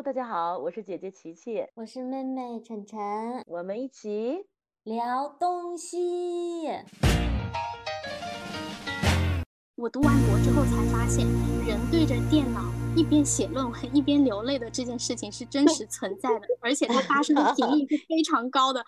Hello，大家好，我是姐姐琪琪，我是妹妹晨晨，我们一起聊东西。我读完博之后才发现，人对着电脑一边写论文一边流泪的这件事情是真实存在的，而且它发生的频率是 非常高的。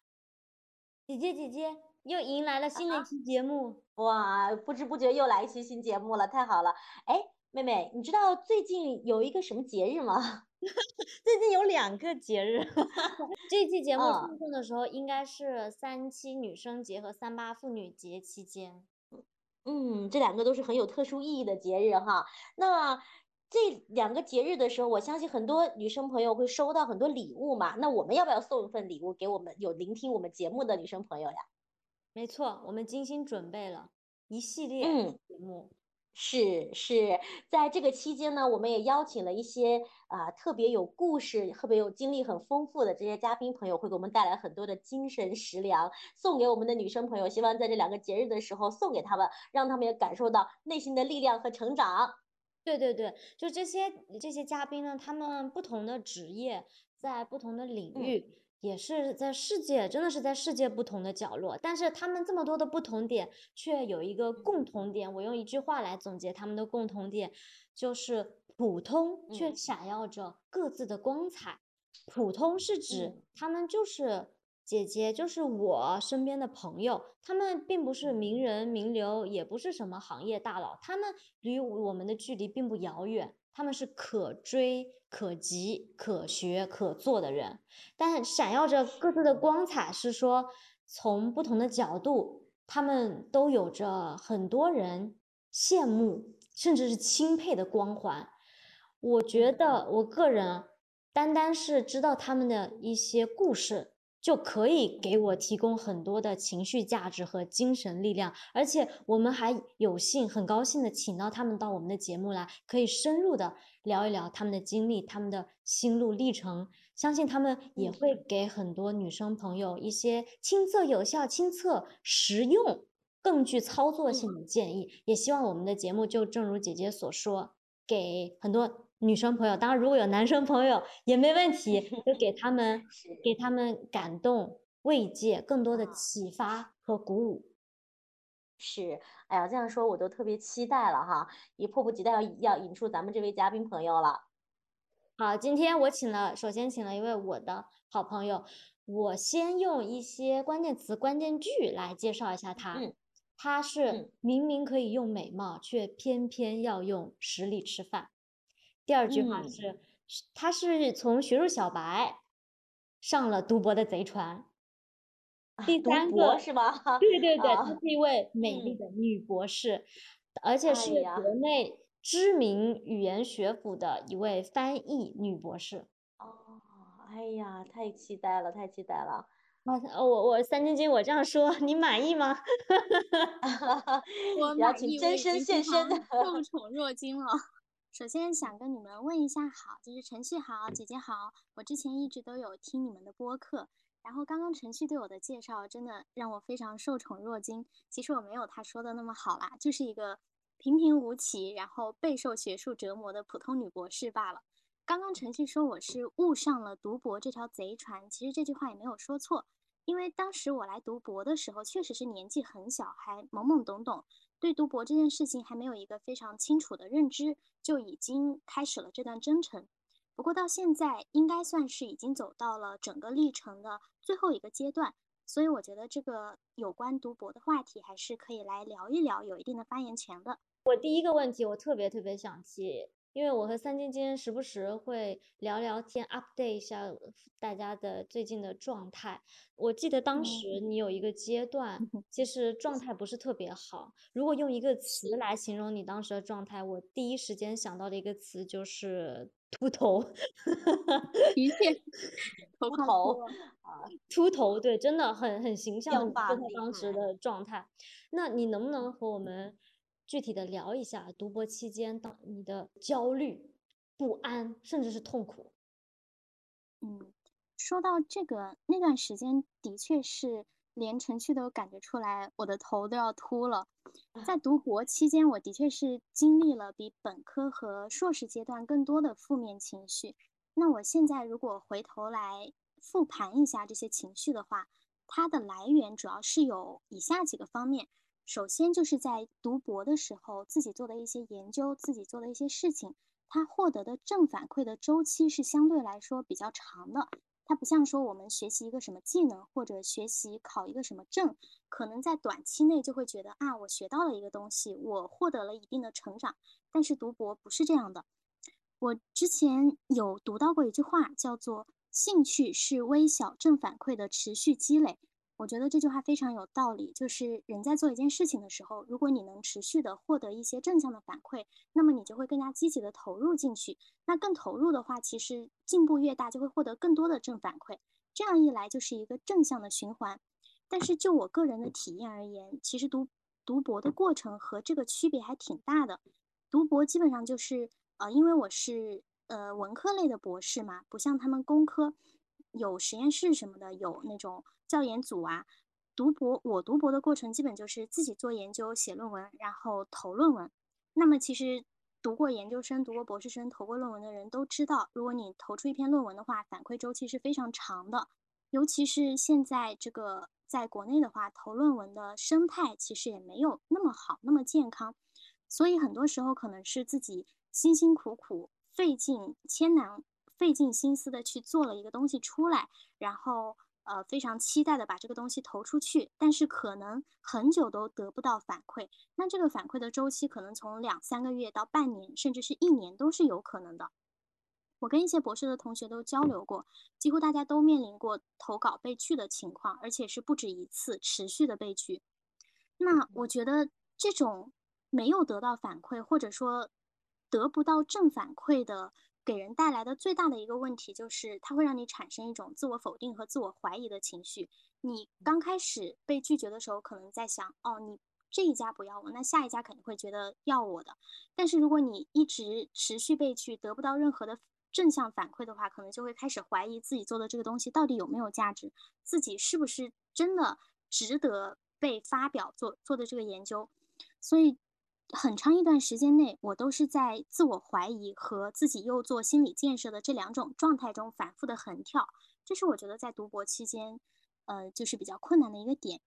姐姐姐姐，又迎来了新的一期节目，哇，不知不觉又来一期新节目了，太好了！哎，妹妹，你知道最近有一个什么节日吗？最近有两个节日，这期节目放送的时候应该是三七女生节和三八妇女节期间。嗯，这两个都是很有特殊意义的节日哈。那这两个节日的时候，我相信很多女生朋友会收到很多礼物嘛。那我们要不要送一份礼物给我们有聆听我们节目的女生朋友呀？没错，我们精心准备了一系列节目。是是，在这个期间呢，我们也邀请了一些啊特别有故事、特别有经历很丰富的这些嘉宾朋友，会给我们带来很多的精神食粮，送给我们的女生朋友。希望在这两个节日的时候送给他们，让他们也感受到内心的力量和成长。对对对，就这些这些嘉宾呢，他们不同的职业，在不同的领域。也是在世界，真的是在世界不同的角落，但是他们这么多的不同点，却有一个共同点。我用一句话来总结他们的共同点，就是普通却闪耀着各自的光彩。普通是指他们就是姐姐，就是我身边的朋友，他们并不是名人名流，也不是什么行业大佬，他们离我们的距离并不遥远。他们是可追、可及、可学、可做的人，但闪耀着各自的光彩，是说从不同的角度，他们都有着很多人羡慕甚至是钦佩的光环。我觉得，我个人单单是知道他们的一些故事。就可以给我提供很多的情绪价值和精神力量，而且我们还有幸很高兴的请到他们到我们的节目来，可以深入的聊一聊他们的经历、他们的心路历程。相信他们也会给很多女生朋友一些亲测有效、亲测实用、更具操作性的建议。也希望我们的节目就正如姐姐所说，给很多。女生朋友，当然如果有男生朋友也没问题，就给他们 给他们感动、慰藉，更多的启发和鼓舞。是，哎呀，这样说我都特别期待了哈，也迫不及待要要引出咱们这位嘉宾朋友了。好，今天我请了，首先请了一位我的好朋友，我先用一些关键词、关键句来介绍一下他。嗯，他是明明可以用美貌，却偏偏要用实力吃饭。第二句话是，他是从学术小白上了读博的贼船。第三个是吗？对对对，她是一位美丽的女博士，而且是国内知名语言学府的一位翻译女博士。哦，哎呀，太期待了，太期待了！我我我三晶晶，我这样说你满意吗？我邀请真身现身，受宠若惊了。首先想跟你们问一下好，就是晨曦好，姐姐好。我之前一直都有听你们的播客，然后刚刚晨曦对我的介绍真的让我非常受宠若惊。其实我没有他说的那么好啦，就是一个平平无奇，然后备受学术折磨的普通女博士罢了。刚刚晨曦说我是误上了读博这条贼船，其实这句话也没有说错，因为当时我来读博的时候确实是年纪很小，还懵懵懂懂。对读博这件事情还没有一个非常清楚的认知，就已经开始了这段征程。不过到现在应该算是已经走到了整个历程的最后一个阶段，所以我觉得这个有关读博的话题还是可以来聊一聊，有一定的发言权的。我第一个问题，我特别特别想提。因为我和三晶晶时不时会聊聊天，update 一下大家的最近的状态。我记得当时你有一个阶段，其实状态不是特别好。如果用一个词来形容你当时的状态，我第一时间想到的一个词就是秃头。的确，秃头啊，秃头，对，真的很很形象，就是当时的状态。那你能不能和我们？具体的聊一下读博期间当你的焦虑、不安，甚至是痛苦。嗯，说到这个，那段时间的确是连程序都感觉出来，我的头都要秃了。在读博期间，我的确是经历了比本科和硕士阶段更多的负面情绪。那我现在如果回头来复盘一下这些情绪的话，它的来源主要是有以下几个方面。首先就是在读博的时候，自己做的一些研究，自己做的一些事情，它获得的正反馈的周期是相对来说比较长的。它不像说我们学习一个什么技能，或者学习考一个什么证，可能在短期内就会觉得啊，我学到了一个东西，我获得了一定的成长。但是读博不是这样的。我之前有读到过一句话，叫做“兴趣是微小正反馈的持续积累”。我觉得这句话非常有道理，就是人在做一件事情的时候，如果你能持续的获得一些正向的反馈，那么你就会更加积极的投入进去。那更投入的话，其实进步越大，就会获得更多的正反馈。这样一来，就是一个正向的循环。但是就我个人的体验而言，其实读读博的过程和这个区别还挺大的。读博基本上就是呃，因为我是呃文科类的博士嘛，不像他们工科有实验室什么的，有那种。教研组啊，读博我读博的过程基本就是自己做研究、写论文，然后投论文。那么其实读过研究生、读过博士生、投过论文的人都知道，如果你投出一篇论文的话，反馈周期是非常长的。尤其是现在这个在国内的话，投论文的生态其实也没有那么好、那么健康，所以很多时候可能是自己辛辛苦苦、费尽千难、费尽心思的去做了一个东西出来，然后。呃，非常期待的把这个东西投出去，但是可能很久都得不到反馈。那这个反馈的周期可能从两三个月到半年，甚至是一年都是有可能的。我跟一些博士的同学都交流过，几乎大家都面临过投稿被拒的情况，而且是不止一次，持续的被拒。那我觉得这种没有得到反馈，或者说得不到正反馈的。给人带来的最大的一个问题就是，它会让你产生一种自我否定和自我怀疑的情绪。你刚开始被拒绝的时候，可能在想，哦，你这一家不要我，那下一家肯定会觉得要我的。但是如果你一直持续被拒，得不到任何的正向反馈的话，可能就会开始怀疑自己做的这个东西到底有没有价值，自己是不是真的值得被发表做做的这个研究。所以。很长一段时间内，我都是在自我怀疑和自己又做心理建设的这两种状态中反复的横跳，这是我觉得在读博期间，呃，就是比较困难的一个点。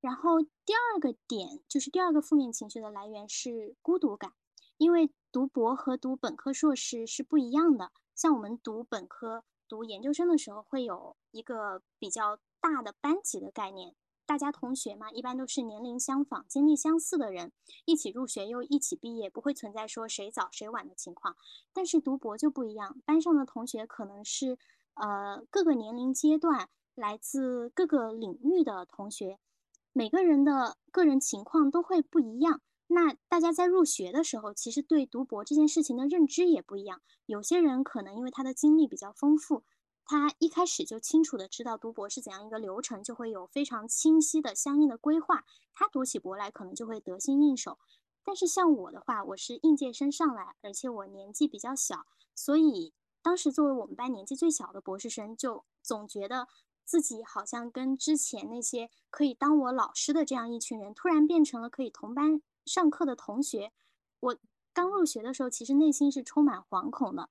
然后第二个点就是第二个负面情绪的来源是孤独感，因为读博和读本科、硕士是不一样的。像我们读本科、读研究生的时候，会有一个比较大的班级的概念。大家同学嘛，一般都是年龄相仿、经历相似的人，一起入学又一起毕业，不会存在说谁早谁晚的情况。但是读博就不一样，班上的同学可能是呃各个年龄阶段、来自各个领域的同学，每个人的个人情况都会不一样。那大家在入学的时候，其实对读博这件事情的认知也不一样。有些人可能因为他的经历比较丰富。他一开始就清楚的知道读博是怎样一个流程，就会有非常清晰的相应的规划。他读起博来可能就会得心应手。但是像我的话，我是应届生上来，而且我年纪比较小，所以当时作为我们班年纪最小的博士生，就总觉得自己好像跟之前那些可以当我老师的这样一群人，突然变成了可以同班上课的同学。我刚入学的时候，其实内心是充满惶恐的。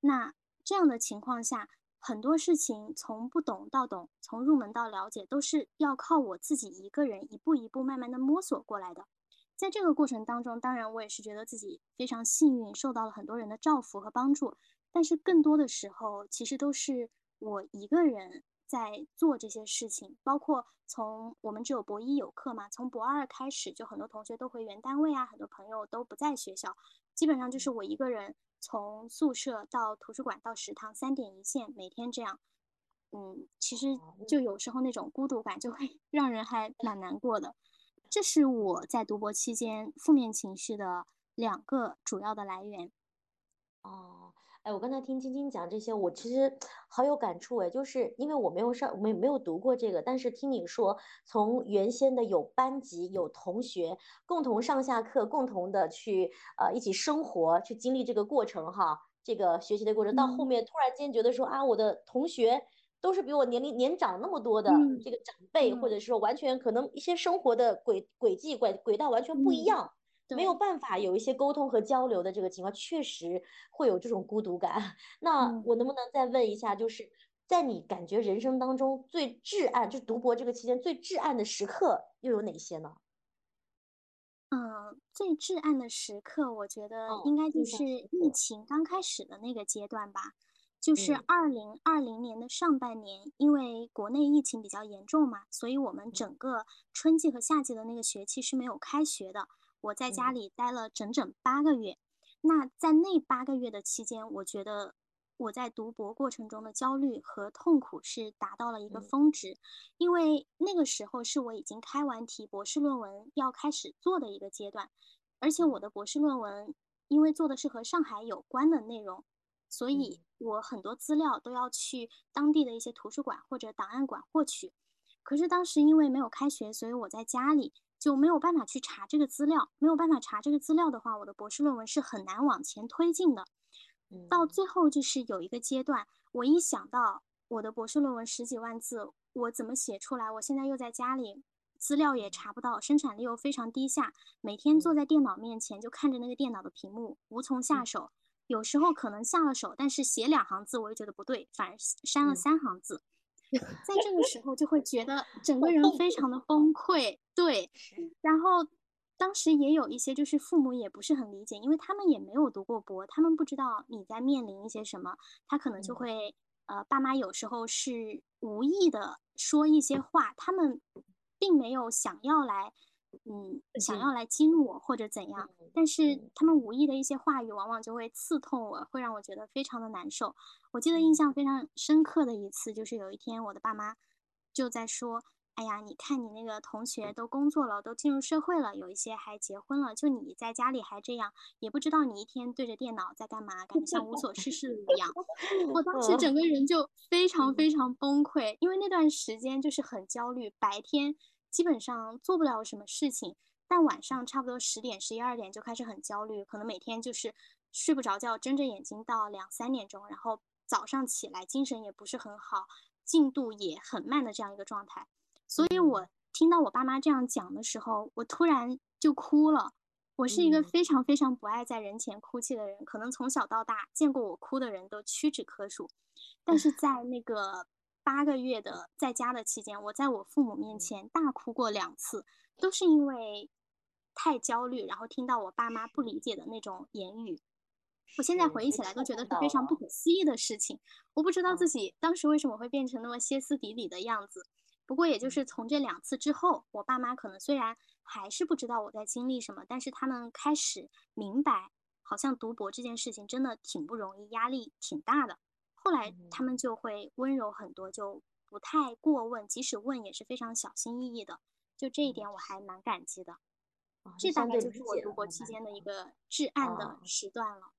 那这样的情况下，很多事情从不懂到懂，从入门到了解，都是要靠我自己一个人一步一步慢慢的摸索过来的。在这个过程当中，当然我也是觉得自己非常幸运，受到了很多人的照拂和帮助。但是更多的时候，其实都是我一个人在做这些事情。包括从我们只有博一有课嘛，从博二开始，就很多同学都回原单位啊，很多朋友都不在学校，基本上就是我一个人。从宿舍到图书馆到食堂三点一线，每天这样，嗯，其实就有时候那种孤独感就会 让人还蛮难过的。这是我在读博期间负面情绪的两个主要的来源。哦。哎，我刚才听晶晶讲这些，我其实 好有感触哎，就是因为我没有上没没有读过这个，但是听你说，从原先的有班级、有同学共同上下课、共同的去呃一起生活、去经历这个过程哈，这个学习的过程，到后面突然间觉得说啊，我的同学都是比我年龄年长那么多的这个长辈，或者说完全可能一些生活的轨轨迹轨轨道完全不一样。没有办法有一些沟通和交流的这个情况，确实会有这种孤独感。那嗯我能不能再问一下，就是在你感觉人生当中最至暗，就是读博这个期间最至暗的时刻又有哪些呢？嗯，最至暗的时刻，我觉得哦应该就是疫情刚开始的那个阶段吧。就是嗯二零二零年的上半年，因为国内疫情比较严重嘛，所以我们整个春季和夏季的那个学期是没有开学的。我在家嗯。里待了整整八个月。那在那八个月的期间，我觉得我在读博过程中的焦虑和痛苦是达到了一个嗯。峰值，因为那个时候是我已经开完题，博士论文要开始做的一个阶段，而且我的博士论文因为做的是和上海有关的内容，所以我很多资料都要去当地的一些图书馆或者档案馆获取。可是当时因为没有开学，所以我在家里就没有办法去查这个资料，没有办法查这个资料的话，我的博士论文是很难往前推进的。到嗯最后就是有一个阶段，我一想到我的博士论文十几万字，我怎么写出来？我现在又在家里，资料也查不到，生产力又非常低下，每天坐嗯在电脑面前就看着那个电脑的屏幕，无从下嗯手。有时候可能下了手，但是写两行字我又觉得不对，反而删了嗯三行字。在这个时候就会觉得整个人非常的崩溃，对。是然后当时也有一些就是父母也不是很理解，因为他们也没有读过博，他们不知道你在面临一些什么，他可能就嗯会呃，爸妈有时候是无意的说一些话，他们并没有想要来。嗯，想要来激怒我或者怎样，嗯但是嗯他们无意的一些话语，往往就会刺痛我，会让我觉得非常的难受。我记得印嗯象非常深刻的一次，就是有一天我的爸妈就在说：“哎呀，你看你那个同学都工作了，都进入社会了，有一些还结婚了，就你在家里还这样，也不知道你一天对着电脑在干嘛，感觉像无所事事的一样。”我当时嗯整个人就非常嗯非常崩溃，因为那段时间就是很焦虑，白天基本上做不了什么事情，但晚上差不多十点、十一二点就开始很焦虑，可能每天就是睡不着觉，睁着眼睛到两三点钟，然后早上起来精神也不是很好，进度也很慢的这样一个状态。所以我听到我爸妈这样讲的时候，我突然就哭了。我是一个嗯非常非常不爱在人前哭泣的人，可能从小到大见过我哭的人都屈指可数。但是在那个八个月的在家的期间，我在我父母面前大哭过两次，都是因为太焦虑，然后听到我爸妈不理解的那种言语。我现在回忆起来都觉得是非常不可思议的事情，我不知道自嗯己当时为什么会变成那么歇斯底里的样子。不过也就嗯是从这两次之后，我爸妈可能虽然还是不知道我在经历什么，但是他们开始明白，好像读博这件事情真的挺不容易，压力挺大的。后来他们就会温柔很多，就不太过问，即使问也是非常小心翼翼的。就这一嗯点我还蛮感激的。啊这大概就是我读博期间的一个至暗的啊时段了。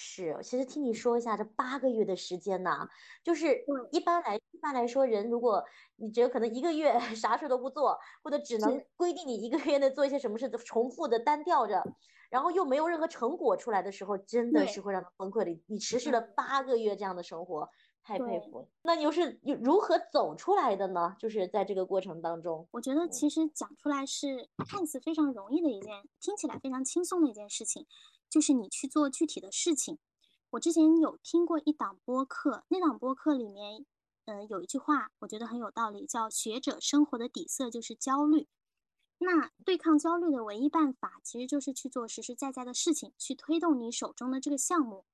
是，其实听你说一下这八个月的时间呐，就是对一般来一般来说，人如果你只有可能一个月 啥事都不做，或者只能规定你一个月内做一些什么事，重复的单调着，然后又没有任何成果出来的时候，真的是会让他崩溃的。你你持续了嗯八个月这样的生活，太佩服了。那你又是又如何走出来的呢？就是在这个过程当中，我觉得嗯其实讲出来是看似非常容易的一件，听起来非常轻松的一件事情，就是你去做具体的事情。我之前有听过一档播客，那档播客里面，嗯、有一句话我觉得很有道理，叫“学者生活的底色就是焦虑”。那对抗焦虑的唯一办法，其实就是去做实实在在的事情，去推动你手中的这个项目。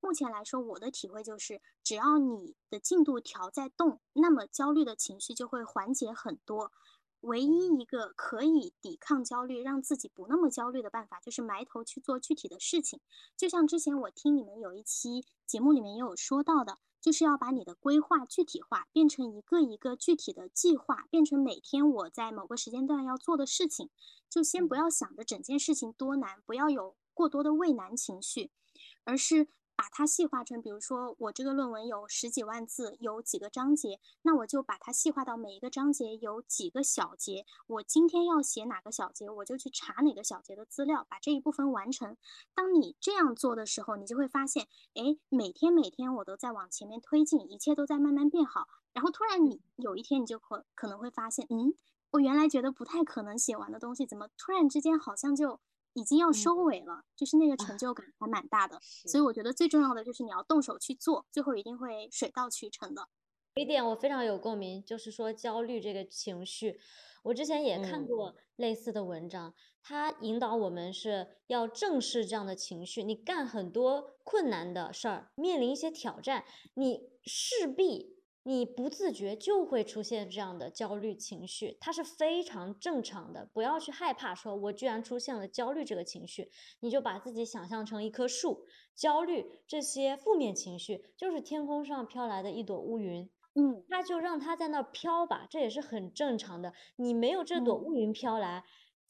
目前来说，我的体会就是，只要你的进度条在动，那么焦虑的情绪就会缓解很多。唯一一个可以抵抗焦虑，让自己不那么焦虑的办法，就是埋头去做具体的事情。就像之前我听你们有一期节目里面也有说到的，就是要把你的规划具体化，变成一个一个具体的计划，变成每天我在某个时间段要做的事情。就先不嗯要想着整件事情多难，不要有过多的畏难情绪，而是把它细化成，比如说我这个论文有十几万字，有几个章节，那我就把它细化到每一个章节有几个小节。我今天要写哪个小节，我就去查哪个小节的资料，把这一部分完成。当你这样做的时候，你就会发现，哎，每天每天我都在往前面推进，一切都在慢慢变好。然后突然你有一天你就可可能会发现，嗯，我原来觉得不太可能写完的东西，怎么突然之间好像就已经要嗯收尾了，就是那个啊成就感还蛮大的。是所以我觉得最重要的就是你要动手去做，最后一定会水到渠成的。有一点我非常有共鸣，就是说焦虑这个情绪，我之前也看嗯过类似的文章，它引导我们是要正视这样的情绪。你干很多困难的事儿，面临一些挑战，你势必你不自觉就会出现这样的焦虑情绪，它是非常正常的。不要去害怕，说我居然出现了焦虑这个情绪，你就把自己想象成一棵树，焦虑这些负面情绪就是天空上飘来的一朵乌云。嗯那就让它在那儿飘吧，这也是很正常的。你没有这朵嗯乌云飘来，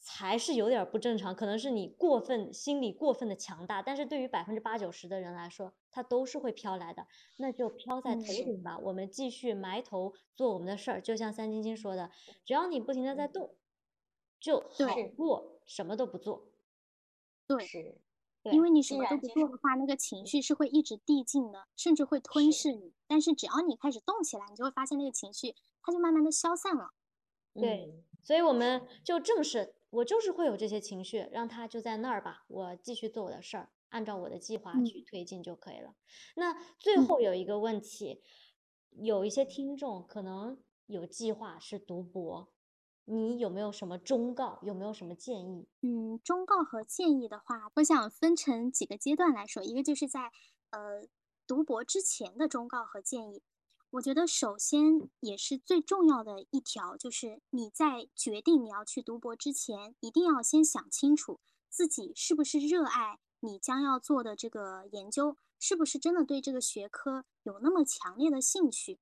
才是有点儿不正常，可能是你过分心理过分的强大。但是对于百分之八九十的人来说，它都是会飘来的，那就飘在嗯头顶吧。我们继续埋头做我们的事儿，就像三晶晶说的，只要你不停的在动，就对好过什么都不做。对，是，因为你什么都不做的话，那个情绪是会一直递进的，甚至会吞噬你。但是只要你开始动起来，你就会发现那个情绪它就慢慢的消散了。对嗯所以我们就正视，我就是会有这些情绪，让它就在那儿吧，我继续做我的事儿，按照我的计划嗯去推进就可以了。那最嗯后有一个问题，有一些听众可能有计划是读博，你有没有什么忠告？有没有什么建议？嗯，忠告和建议的话，我想分成几个阶段来说。一个就是在呃读博之前的忠告和建议。我觉得首先也是最重要的一条，就是你在决定你要去读博之前，一定要先想清楚自己是不是热爱你将要做的这个研究，是不是真的对这个学科有那么强烈的兴趣。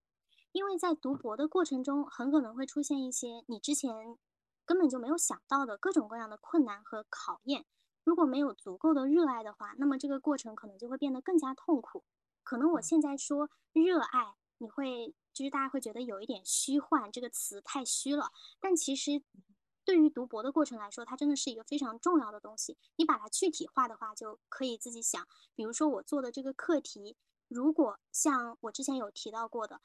因为在读博的过程中，很可能会出现一些你之前根本就没有想到的各种各样的困难和考验。如果没有足够的热爱的话，那么这个过程可能就会变得更加痛苦。可能我现在说热爱，你会就是大家会觉得有一点虚幻，这个词太虚了。但其实对于读博的过程来说，它真的是一个非常重要的东西。你把它具体化的话，就可以自己想，比如说我做的这个课题，如果像我之前有提到过的，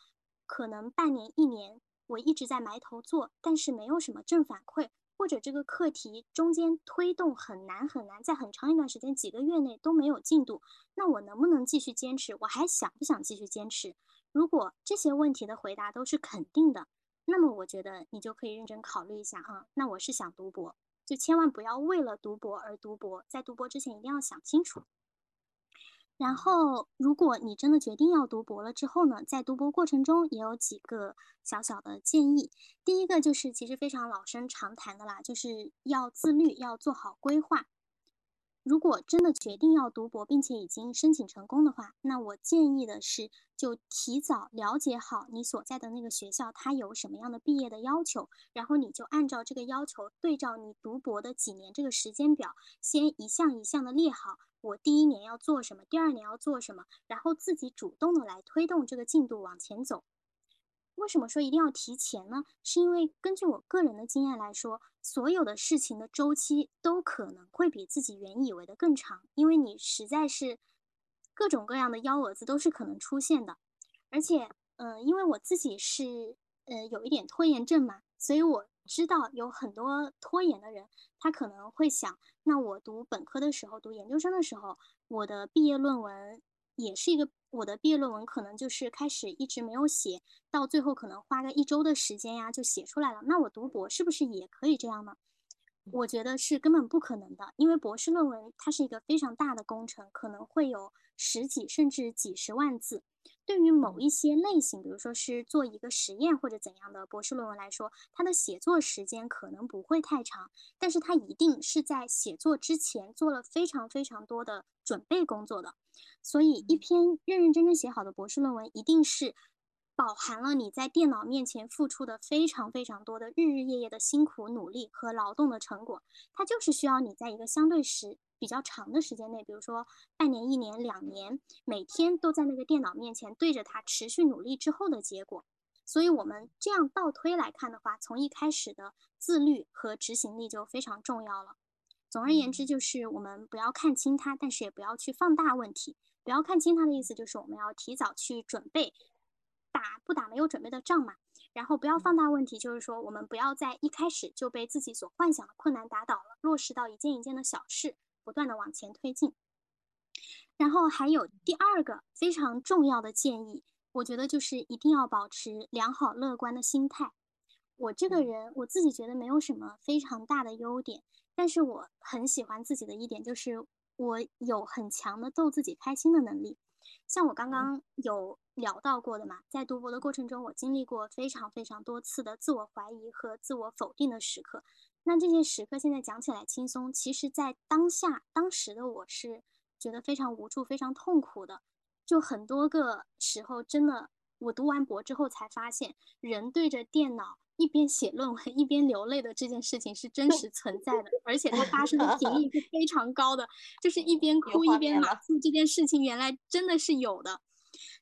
可能半年、一年，我一直在埋头做，但是没有什么正反馈，或者这个课题中间推动很难很难，在很长一段时间，几个月内都没有进度，那我能不能继续坚持？我还想不想继续坚持？如果这些问题的回答都是肯定的，那么我觉得你就可以认真考虑一下啊。那我是想读博，就千万不要为了读博而读博，在读博之前一定要想清楚。然后，如果你真的决定要读博了之后呢，在读博过程中也有几个小小的建议。第一个就是其实非常老生常谈的啦，就是要自律，要做好规划。如果真的决定要读博，并且已经申请成功的话，那我建议的是，就提早了解好你所在的那个学校它有什么样的毕业的要求，然后你就按照这个要求，对照你读博的几年这个时间表，先一项一项的列好，我第一年要做什么，第二年要做什么，然后自己主动的来推动这个进度往前走。为什么说一定要提前呢？是因为根据我个人的经验来说，所有的事情的周期都可能会比自己原以为的更长，因为你实在是各种各样的幺蛾子都是可能出现的。而且，嗯、因为我自己是呃有一点拖延症嘛，所以我知道有很多拖延的人，他可能会想，那我读本科的时候，读研究生的时候，我的毕业论文也是一个。我的毕业论文可能就是开始一直没有写，到最后可能花个一周的时间呀就写出来了。那我读博是不是也可以这样呢？我觉得是根本不可能的，因为博士论文它是一个非常大的工程，可能会有十几甚至几十万字。对于某一些类型，比如说是做一个实验或者怎样的博士论文来说，它的写作时间可能不会太长，但是它一定是在写作之前做了非常非常多的准备工作的。所以，一篇认认真真写好的博士论文，一定是饱含了你在电脑面前付出的非常非常多的日日夜夜的辛苦努力和劳动的成果。它就是需要你在一个相对时比较长的时间内，比如说半年、一年、两年，每天都在那个电脑面前对着它持续努力之后的结果。所以，我们这样倒推来看的话，从一开始的自律和执行力就非常重要了。总而言之，就是我们不要看轻它，但是也不要去放大问题。不要看轻它的意思，就是我们要提早去准备，打不打没有准备的仗嘛。然后不要放大问题，就是说我们不要在一开始就被自己所幻想的困难打倒了，落实到一件一件的小事，不断的往前推进。然后还有第二个非常重要的建议，我觉得就是一定要保持良好乐观的心态。我这个人我自己觉得没有什么非常大的优点，但是我很喜欢自己的一点就是我有很强的逗自己开心的能力。像我刚刚有聊到过的嘛，在读博的过程中，我经历过非常非常多次的自我怀疑和自我否定的时刻。那这些时刻现在讲起来轻松，其实在当下当时的我是觉得非常无助、非常痛苦的。就很多个时候，真的，我读完博之后才发现，人对着电脑。一边写论文一边流泪的这件事情是真实存在的，而且它发生的频率是非常高的，就是一边 哭一边码字这件事情原来真的是有的。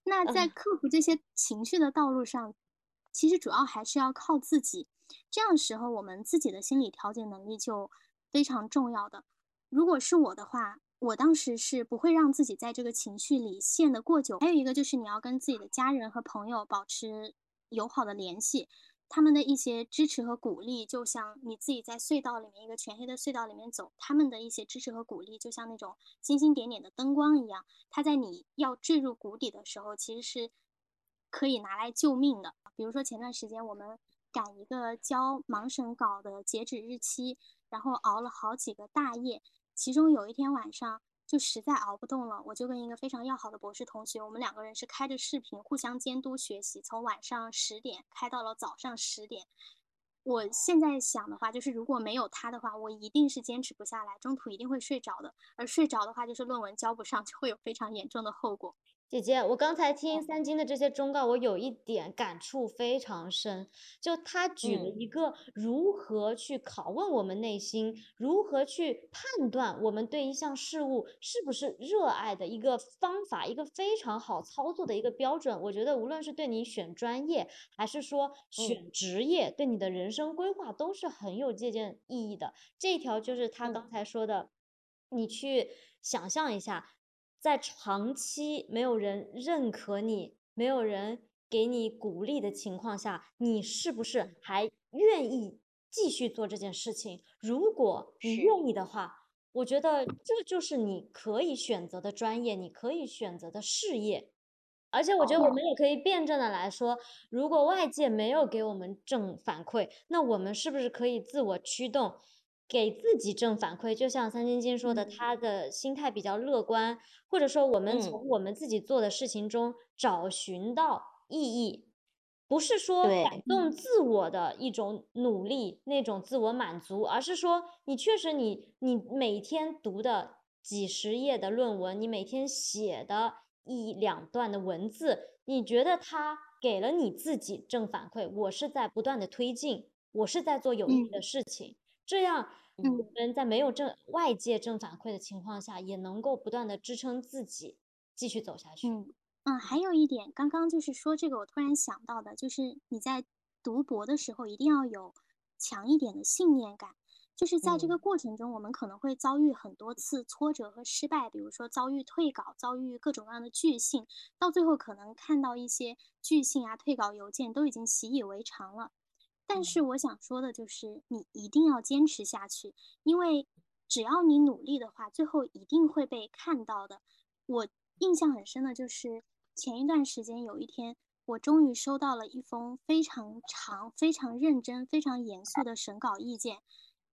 那在克服这些情绪的道路上，其实主要还是要靠自己。这样时候，我们自己的心理调节能力就非常重要的。如果是我的话，我当时是不会让自己在这个情绪里陷得过久。还有一个就是你要跟自己的家人和朋友保持友好的联系。他们的一些支持和鼓励，就像你自己在隧道里面一个全黑的隧道里面走，他们的一些支持和鼓励，就像那种星星点点的灯光一样，它在你要坠入谷底的时候，其实是可以拿来救命的。比如说前段时间我们赶一个交盲审稿的截止日期，然后熬了好几个大夜，其中有一天晚上。就实在熬不动了，我就跟一个非常要好的博士同学，我们两个人是开着视频互相监督学习，从晚上十点开到了早上十点。我现在想的话，就是如果没有他的话，我一定是坚持不下来，中途一定会睡着的。而睡着的话，就是论文交不上，就会有非常严重的后果。姐姐，我刚才听三金的这些忠告，我有一点感触非常深。就他举了一个如何去拷问我们内心，如何去判断我们对一项事物是不是热爱的一个方法，一个非常好操作的一个标准。我觉得无论是对你选专业，还是说选职业，对你的人生规划都是很有借鉴意义的。这一条就是他刚才说的，你去想象一下。在长期没有人认可你、没有人给你鼓励的情况下，你是不是还愿意继续做这件事情？如果你愿意的话，我觉得这就是你可以选择的专业，你可以选择的事业。而且，我觉得我们也可以辩证的来说，如果外界没有给我们正反馈，那我们是不是可以自我驱动？给自己正反馈，就像三金金说的，他的心态比较乐观，或者说我们从我们自己做的事情中找寻到意义，不是说感动自我的一种努力，那种自我满足，而是说你确实你你每天读的几十页的论文，你每天写的一两段的文字，你觉得它给了你自己正反馈，我是在不断的推进，我是在做有意义的事情。这样，我们在没有正外界正反馈的情况下，也能够不断的支撑自己继续走下去。嗯嗯，还有一点，刚刚就是说这个，我突然想到的，就是你在读博的时候，一定要有强一点的信念感。就是在这个过程中，我们可能会遭遇很多次挫折和失败，比如说遭遇退稿，遭遇各种各样的拒信，到最后可能看到一些拒信啊、退稿邮件，都已经习以为常了。但是我想说的就是，你一定要坚持下去，因为只要你努力的话，最后一定会被看到的。我印象很深的就是前一段时间，有一天我终于收到了一封非常长、非常认真、非常严肃的审稿意见。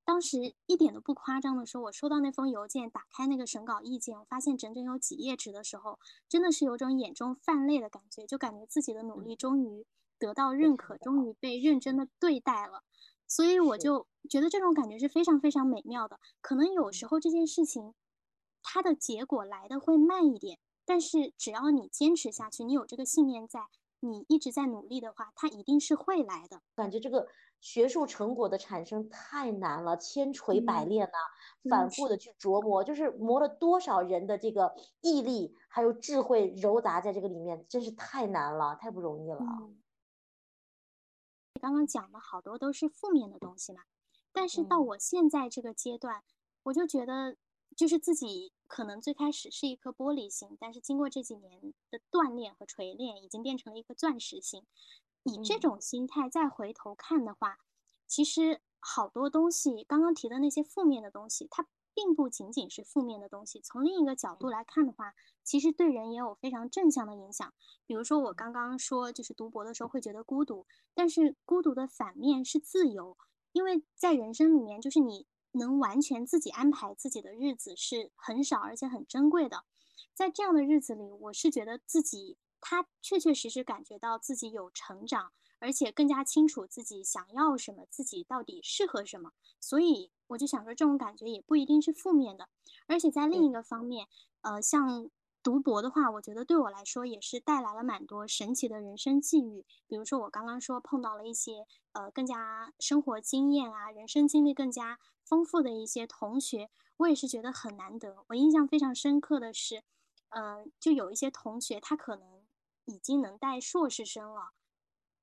当时一点都不夸张的说，我收到那封邮件，打开那个审稿意见，我发现整整有几页纸的时候，真的是有种眼中泛泪的感觉，就感觉自己的努力终于。得到认可，终于被认真的对待了，所以我就觉得这种感觉是非常非常美妙的。可能有时候这件事情，它的结果来的会慢一点，但是只要你坚持下去，你有这个信念在，你一直在努力的话，它一定是会来的。感觉这个学术成果的产生太难了，千锤百炼呐，反复的去琢磨，就是磨了多少人的这个毅力还有智慧揉杂在这个里面，真是太难了，太不容易了。刚刚讲的好多都是负面的东西嘛，但是到我现在这个阶段，我就觉得，就是自己可能最开始是一颗玻璃心，但是经过这几年的锻炼和锤炼，已经变成了一颗钻石心。以这嗯。种心态再回头看的话，其实好多东西，刚刚提的那些负面的东西，它并不仅仅是负面的东西。从另一个角度来看的话，其实对人也有非常正向的影响。比如说我刚刚说，就是读博的时候会觉得孤独，但是孤独的反面是自由，因为在人生里面，就是你能完全自己安排自己的日子是很少而且很珍贵的。在这样的日子里，我是觉得自己他确确实实感觉到自己有成长，而且更加清楚自己想要什么，自己到底适合什么。所以我就想说，这种感觉也不一定是负面的。而且在另一个方面，呃，像读博的话，我觉得对我来说也是带来了蛮多神奇的人生际遇。比如说我刚刚说碰到了一些呃更加生活经验啊、人生经历更加丰富的一些同学，我也是觉得很难得。我印象非常深刻的是，嗯、就有一些同学他可能已经能带硕士生了，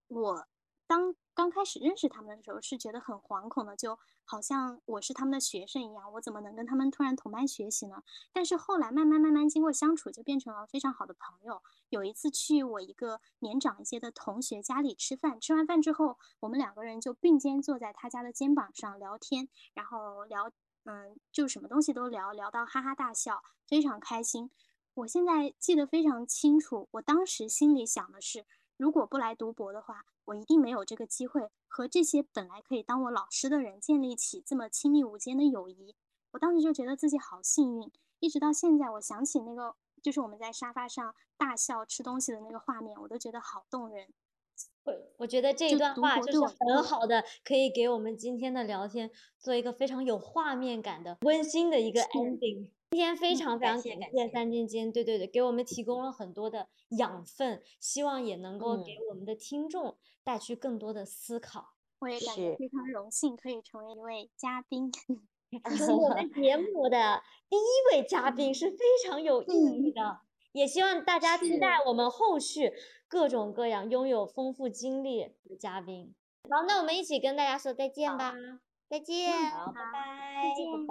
我当刚开始认识他们的时候是觉得很惶恐的，就好像我是他们的学生一样，我怎么能跟他们突然同班学习呢？但是后来慢慢慢慢经过相处，就变成了非常好的朋友。有一次去我一个年长一些的同学家里吃饭，吃完饭之后，我们两个人就并肩坐在他家的肩膀上聊天，然后聊，嗯，就什么东西都聊，聊到哈哈大笑，非常开心。我现在记得非常清楚，我当时心里想的是，如果不来读博的话，我一定没有这个机会和这些本来可以当我老师的人建立起这么亲密无间的友谊。我当时就觉得自己好幸运，一直到现在，我想起那个就是我们在沙发上大笑吃东西的那个画面，我都觉得好动人。我我觉得这一段话就是很好的，可以给我们今天的聊天做一个非常有画面感的、温馨的一个 ending。今天非嗯常非常感谢谢感谢三金间，对对对，给我们提供了很多的养分，希望也能够给嗯我们的听众带去更多的思考。我也感觉非常荣幸可以成为一位嘉宾。是我们节目的第一位嘉宾是非常有意义的，也希望大家期待我们后续各种各样拥有丰富经历的嘉宾。好，那我们一起跟大家说再见吧，再见。好，拜拜，再见拜拜。